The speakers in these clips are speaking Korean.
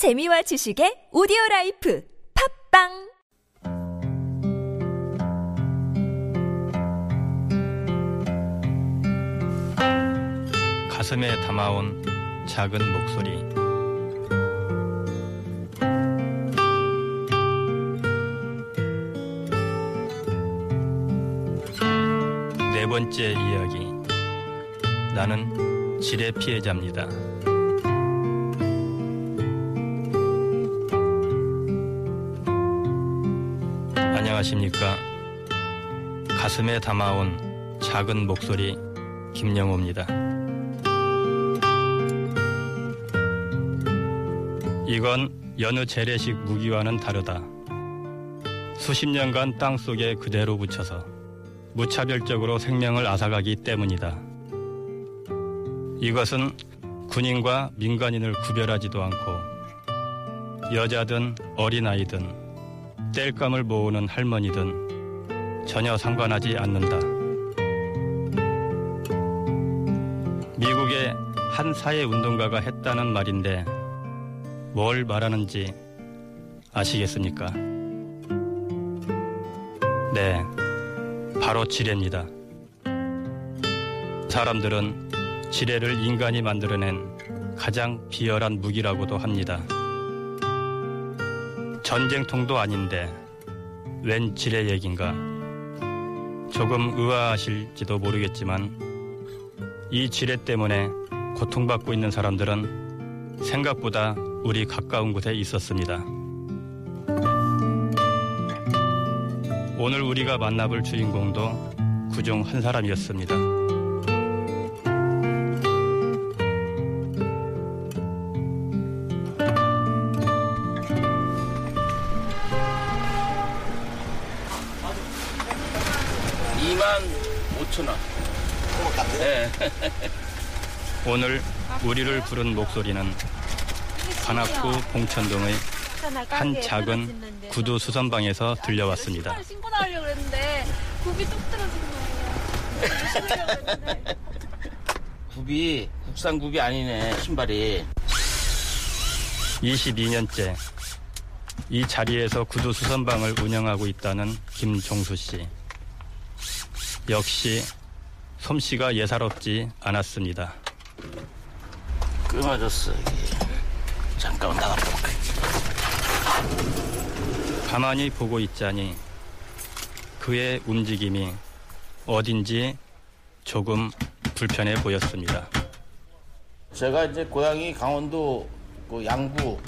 재미와 지식의 오디오 라이프 팝빵! 가슴에 담아온 작은 목소리. 네 번째 이야기. 나는 지뢰 피해자입니다. 안녕하십니까. 가슴에 담아온 작은 목소리 김영호입니다. 이건 여느 재래식 무기와는 다르다. 수십 년간 땅 속에 그대로 묻혀서 무차별적으로 생명을 앗아가기 때문이다. 이것은 군인과 민간인을 구별하지도 않고 여자든 어린아이든 땔감을 모으는 할머니든 전혀 상관하지 않는다. 미국의 한 사회 운동가가 했다는 말인데 뭘 말하는지 아시겠습니까? 네, 바로 지뢰입니다. 사람들은 지뢰를 인간이 만들어낸 가장 비열한 무기라고도 합니다. 전쟁통도 아닌데 웬 지뢰 얘긴가? 조금 의아하실지도 모르겠지만 이 지뢰 때문에 고통받고 있는 사람들은 생각보다 우리 가까운 곳에 있었습니다. 오늘 우리가 만나볼 주인공도 그중 한 사람이었습니다. 5천 원. 네. 오늘 우리를 부른 목소리는 관악구 봉천동의 한 작은 구두 수선방에서 들려왔습니다. 신고 나오려고 그랬는데 굽이 뚝 떨어진 거예요. 굽이 국산 굽이 아니네 신발이. 22년째 이 자리에서 구두 수선방을 운영하고 있다는 김종수 씨. 역시 솜씨가 예사롭지 않았습니다. 끊어졌어 이게. 잠깐만 나가볼까. 가만히 보고 있자니 그의 움직임이 어딘지 조금 불편해 보였습니다. 제가 이제 고향이 강원도 그 양구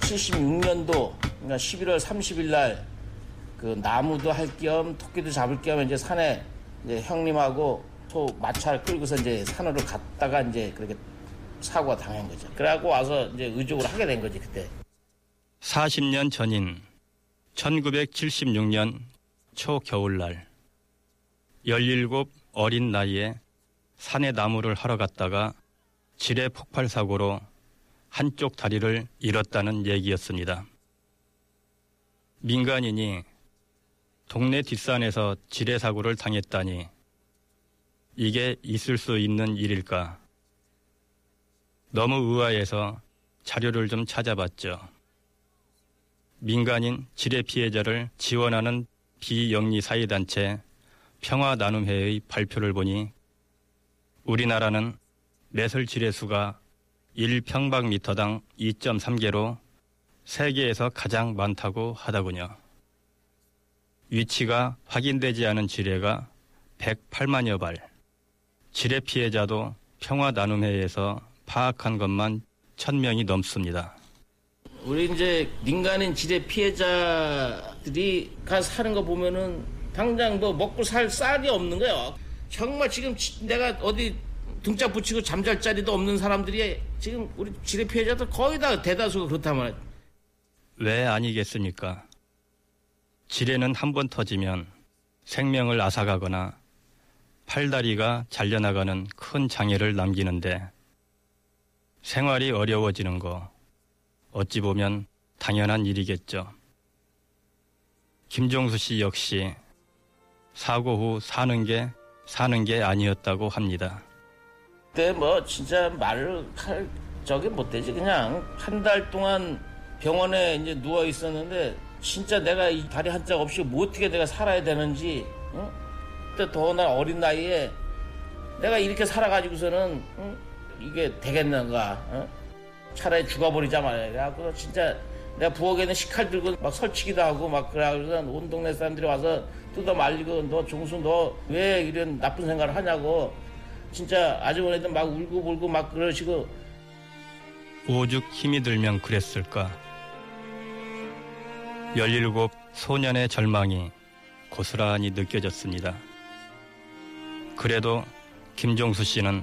76년도 그러니까 11월 30일 날 그 나무도 할 겸 토끼도 잡을 겸 이제 산에 이제 형님하고 소 마차를 끌고서 이제 산으로 갔다가 이제 그렇게 사고가 당한 거죠. 그래갖고 와서 이제 의족을 하게 된 거지 그때. 40년 전인 1976년 초겨울날 17 어린 나이에 산에 나무를 하러 갔다가 지뢰 폭발 사고로 한쪽 다리를 잃었다는 얘기였습니다. 민간인이 동네 뒷산에서 지뢰 사고를 당했다니 이게 있을 수 있는 일일까? 너무 의아해서 자료를 좀 찾아봤죠. 민간인 지뢰 피해자를 지원하는 비영리 사회단체 평화 나눔회의 발표를 보니 우리나라는 매설 지뢰수가 1평방미터당 2.3개로 세계에서 가장 많다고 하더군요. 위치가 확인되지 않은 지뢰가 108만여 발. 지뢰 피해자도 평화 나눔회에서 파악한 것만 1000명이 넘습니다. 우리 이제 민간인 지뢰 피해자들이 가 사는 거 보면은 당장 뭐 먹고 살 쌀이 없는 거예요. 정말 지금 지- 내가 어디 등짝 붙이고 잠잘 자리도 없는 사람들이 지금 우리 지뢰 피해자들 거의 다 대다수가 그렇다면 왜 아니겠습니까? 지뢰는 한 번 터지면 생명을 앗아가거나 팔다리가 잘려나가는 큰 장애를 남기는데 생활이 어려워지는 거 어찌 보면 당연한 일이겠죠. 김종수 씨 역시 사고 후 사는 게 사는 게 아니었다고 합니다. 그때 뭐 진짜 말을 할 저게 못 되지 그냥 한 달 동안 병원에 이제 누워 있었는데 진짜 내가 이 다리 한 짝 없이 뭐 어떻게 내가 살아야 되는지 어? 그때 더나 어린 나이에 내가 이렇게 살아가지고서는 응? 이게 되겠는가 어? 차라리 죽어버리자 말이야 그래갖고 진짜 내가 부엌에는 식칼 들고 막 설치기도 하고 막 그래가지고 온 동네 사람들이 와서 뜯어 말리고 너 종수 너 왜 이런 나쁜 생각을 하냐고 진짜 아주머니들 막 울고 불고 막 그러시고 오죽 힘이 들면 그랬을까. 17 소년의 절망이 고스란히 느껴졌습니다. 그래도 김종수 씨는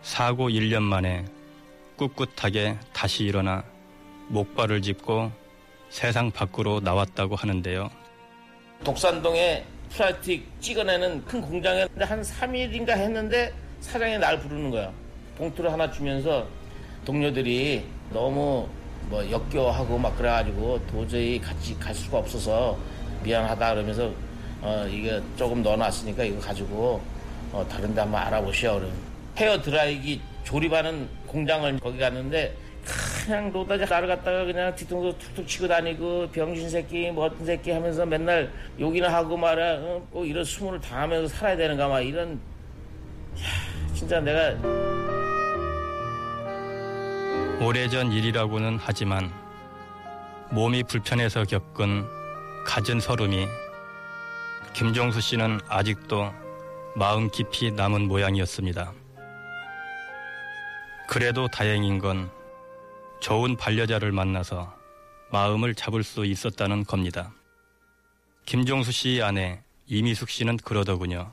사고 1년 만에 꿋꿋하게 다시 일어나 목발을 짚고 세상 밖으로 나왔다고 하는데요. 독산동에 플라스틱 찍어내는 큰 공장에 한 3일인가 했는데 사장이 날 부르는 거야. 봉투를 하나 주면서 동료들이 너무 뭐 역겨워하고 막 그래가지고 도저히 같이 갈 수가 없어서 미안하다 그러면서 어 이게 조금 넣어놨으니까 이거 가지고 어 다른 데 한번 알아보시오 그럼 헤어 드라이기 조립하는 공장을 거기 갔는데 그냥 로다지 나를 갖다가 그냥 뒤통수 툭툭 치고 다니고 병신 새끼 뭐 어떤 새끼 하면서 맨날 욕이나 하고 말아 어? 꼭 이런 수모를 당하면서 살아야 되는가 막 이런 야, 진짜 내가 오래전 일이라고는 하지만 몸이 불편해서 겪은 갖은 서름이 김종수 씨는 아직도 마음 깊이 남은 모양이었습니다. 그래도 다행인 건 좋은 반려자를 만나서 마음을 잡을 수 있었다는 겁니다. 김종수 씨 아내 이미숙 씨는 그러더군요.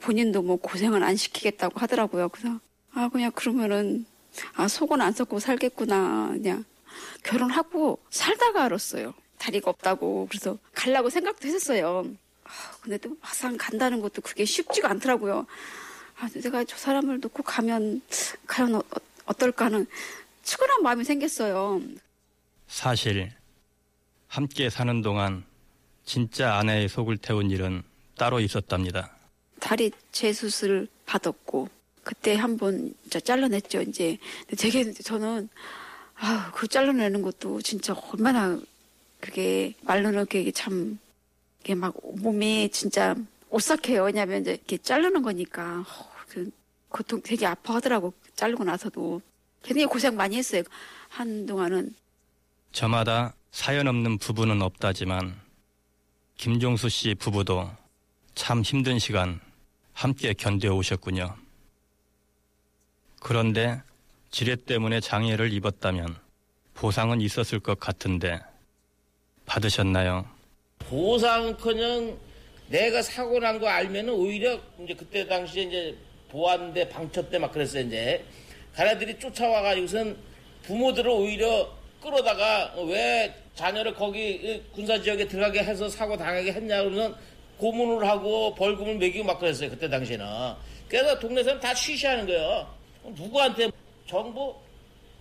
본인도 뭐 고생을 안 시키겠다고 하더라고요. 그래서 아 그냥 그러면은 아 속은 안 썩고 살겠구나 그냥 결혼하고 살다가 알았어요. 다리가 없다고 그래서 갈라고 생각도 했었어요. 아, 근데 또 막상 간다는 것도 그게 쉽지가 않더라고요. 아 내가 저 사람을 놓고 가면 과연 어, 어떨까 하는 측은한 마음이 생겼어요. 사실 함께 사는 동안 진짜 아내의 속을 태운 일은 따로 있었답니다. 다리 재수술 받았고 그때 한번 잘라냈죠 이제. 되게 저는 아 그 잘라내는 것도 진짜 얼마나 그게 말로는 그게 참 이게 막 몸이 진짜 오싹해요. 왜냐면 이제 이렇게 자르는 거니까. 어, 그 고통 되게 아파하더라고 자르고 나서도. 굉장히 고생 많이 했어요. 한 동안은. 저마다 사연 없는 부부는 없다지만 김종수 씨 부부도 참 힘든 시간 함께 견뎌 오셨군요. 그런데 지뢰 때문에 장애를 입었다면 보상은 있었을 것 같은데 받으셨나요? 보상커녕 내가 사고 난 거 알면은 오히려 이제 그때 당시에 이제 보안대 방첩 때 막 그랬어요 이제. 가라들이 쫓아와가지고선 부모들을 오히려 끌어다가 왜 자녀를 거기 군사 지역에 들어가게 해서 사고 당하게 했냐 그러면 고문을 하고 벌금을 매기고 막 그랬어요 그때 당시에는. 그래서 동네 사람 다 쉬쉬하는 거예요 누구한테 정부?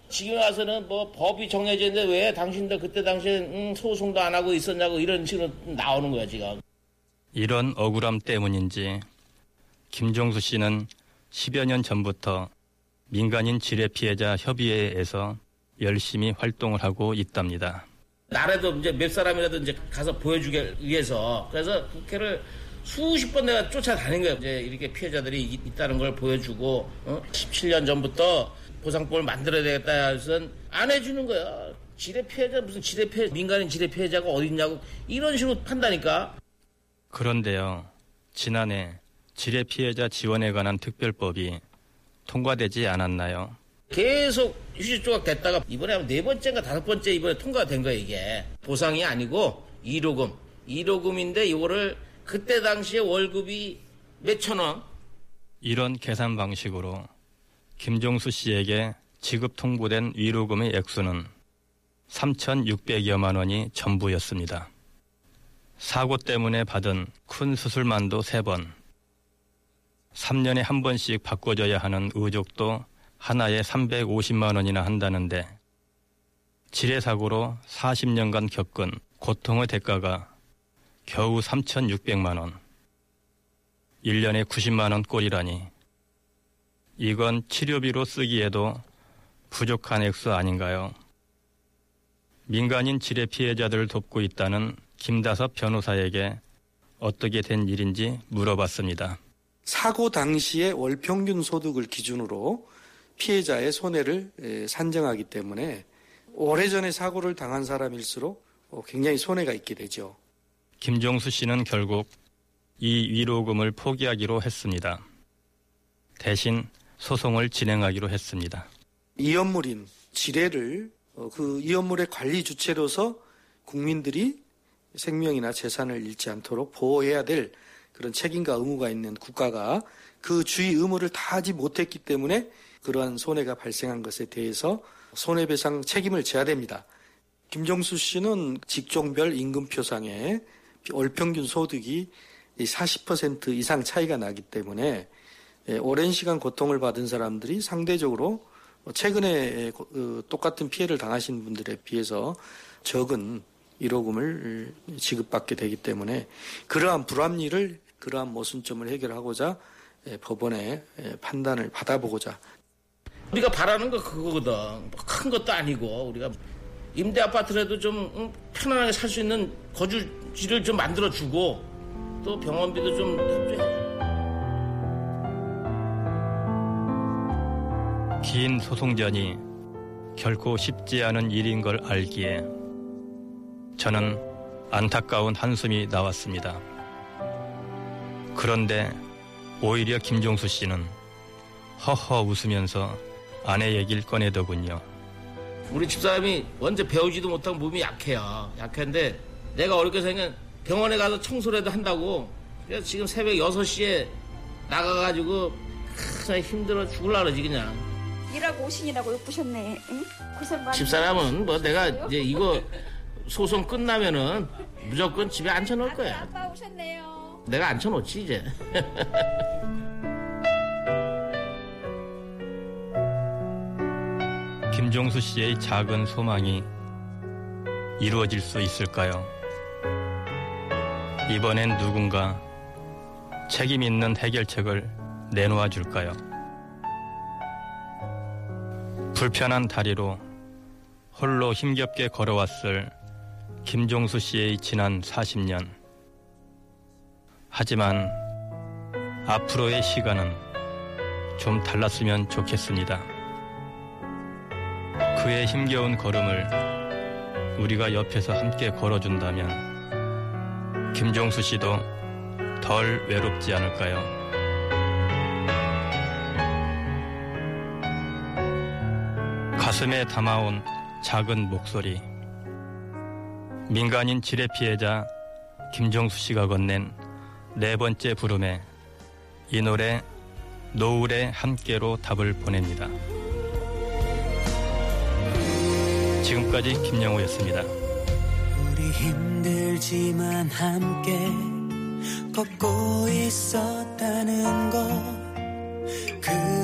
지금 와서는 뭐 법이 정해져 있는데 왜 당신들 그때 당시에 음, 소송도 안 하고 있었냐고 이런 식으로 나오는 거야 지금. 이런 억울함 때문인지 김종수 씨는 10여 년 전부터 민간인 지뢰 피해자 협의회에서 열심히 활동을 하고 있답니다. 나라도 이제 몇 사람이라도 이제 가서 보여주기 위해서. 그래서 국회를 수십 번 내가 쫓아다닌 거예요. 이제 이렇게 피해자들이 있- 있다는 걸 보여주고 어? 17년 전부터 보상법을 만들어야 되겠다 해서 안 해주는 거야. 지뢰 피해자 무슨 지뢰 피해 민간인 지뢰 피해자가 어디 있냐고 이런 식으로 판다니까. 그런데요, 지난해 지뢰 피해자 지원에 관한 특별법이 통과되지 않았나요? 계속 휴지 조각 됐다가 이번에 네 번째인가 다섯 번째 이번에 통과가 된 거야 이게 보상이 아니고 1호금 1호금인데 이거를 그때 당시에 월급이 몇천 원 이런 계산 방식으로 김종수 씨에게 지급 통보된 위로금의 액수는 3,600여만 원이 전부였습니다. 사고 때문에 받은 큰 수술만도 3번, 3년에 한 번씩 바꿔줘야 하는 의족도 하나에 350만 원이나 한다는데 지뢰 사고로 40년간 겪은 고통의 대가가 겨우 3,600만 원. 1년에 90만 원 꼴이라니. 이건 치료비로 쓰기에도 부족한 액수 아닌가요? 민간인 지뢰 피해자들을 돕고 있다는 김다섭 변호사에게 어떻게 된 일인지 물어봤습니다. 사고 당시의 월 평균 소득을 기준으로 피해자의 손해를 산정하기 때문에 오래전에 사고를 당한 사람일수록 어, 굉장히 손해가 있게 되죠. 김종수 씨는 결국 이 위로금을 포기하기로 했습니다. 대신 소송을 진행하기로 했습니다. 이연물인 지뢰를 어, 그 이연물의 관리 주체로서 국민들이 생명이나 재산을 잃지 않도록 보호해야 될 그런 책임과 의무가 있는 국가가 그 주의 의무를 다하지 못했기 때문에 그러한 손해가 발생한 것에 대해서 손해배상 책임을 져야 됩니다. 김정수 씨는 직종별 임금표상에 월 평균 소득이 40% 이상 차이가 나기 때문에 예, 오랜 시간 고통을 받은 사람들이 상대적으로 최근에 어, 똑같은 피해를 당하신 분들에 비해서 적은 1호금을 지급받게 되기 때문에 그러한 불합리를 그러한 모순점을 해결하고자 예, 법원의 예, 판단을 받아보고자 우리가 바라는 거 그거거든. 뭐큰 것도 아니고 우리가 임대 아파트라도 좀 편안하게 살 수 있는 거주지를 좀 만들어 주고 또 병원비도 좀 해줘야 긴 소송전이 결코 쉽지 않은 일인 걸 알기에 저는 안타까운 한숨이 나왔습니다. 그런데 오히려 김종수 씨는 허허 웃으면서 아내 얘기를 꺼내더군요. 우리 집사람이 언제 배우지도 못하고 몸이 약해요. 약한데 내가 어렵게 생긴 병원에 가서 청소라도 한다고 그래서 지금 새벽 6시에 나가가지고 크, 힘들어 죽을라 그러지 그냥. 일하고 오시느라고 욕부셨네. 응? 고생 많이 집사람은 뭐 내가 이제 이거 소송 끝나면은 무조건 집에 앉혀놓을 거야. 아빠 오셨네요. 내가 앉혀놓지 이제. 김종수 씨의 작은 소망이 이루어질 수 있을까요? 이번엔 누군가 책임 있는 해결책을 내놓아 줄까요? 불편한 다리로 홀로 힘겹게 걸어왔을 김종수 씨의 지난 40년. 하지만 앞으로의 시간은 좀 달랐으면 좋겠습니다. 그의 힘겨운 걸음을 우리가 옆에서 함께 걸어준다면 김종수 씨도 덜 외롭지 않을까요? 가슴에 담아온 작은 목소리. 민간인 지뢰 피해자 김종수 씨가 건넨 네 번째 부름에 이 노래 노을의 함께로 답을 보냅니다. 지금까지 김영호였습니다. 우리 힘들지만 함께 걷고 있었다는 것 그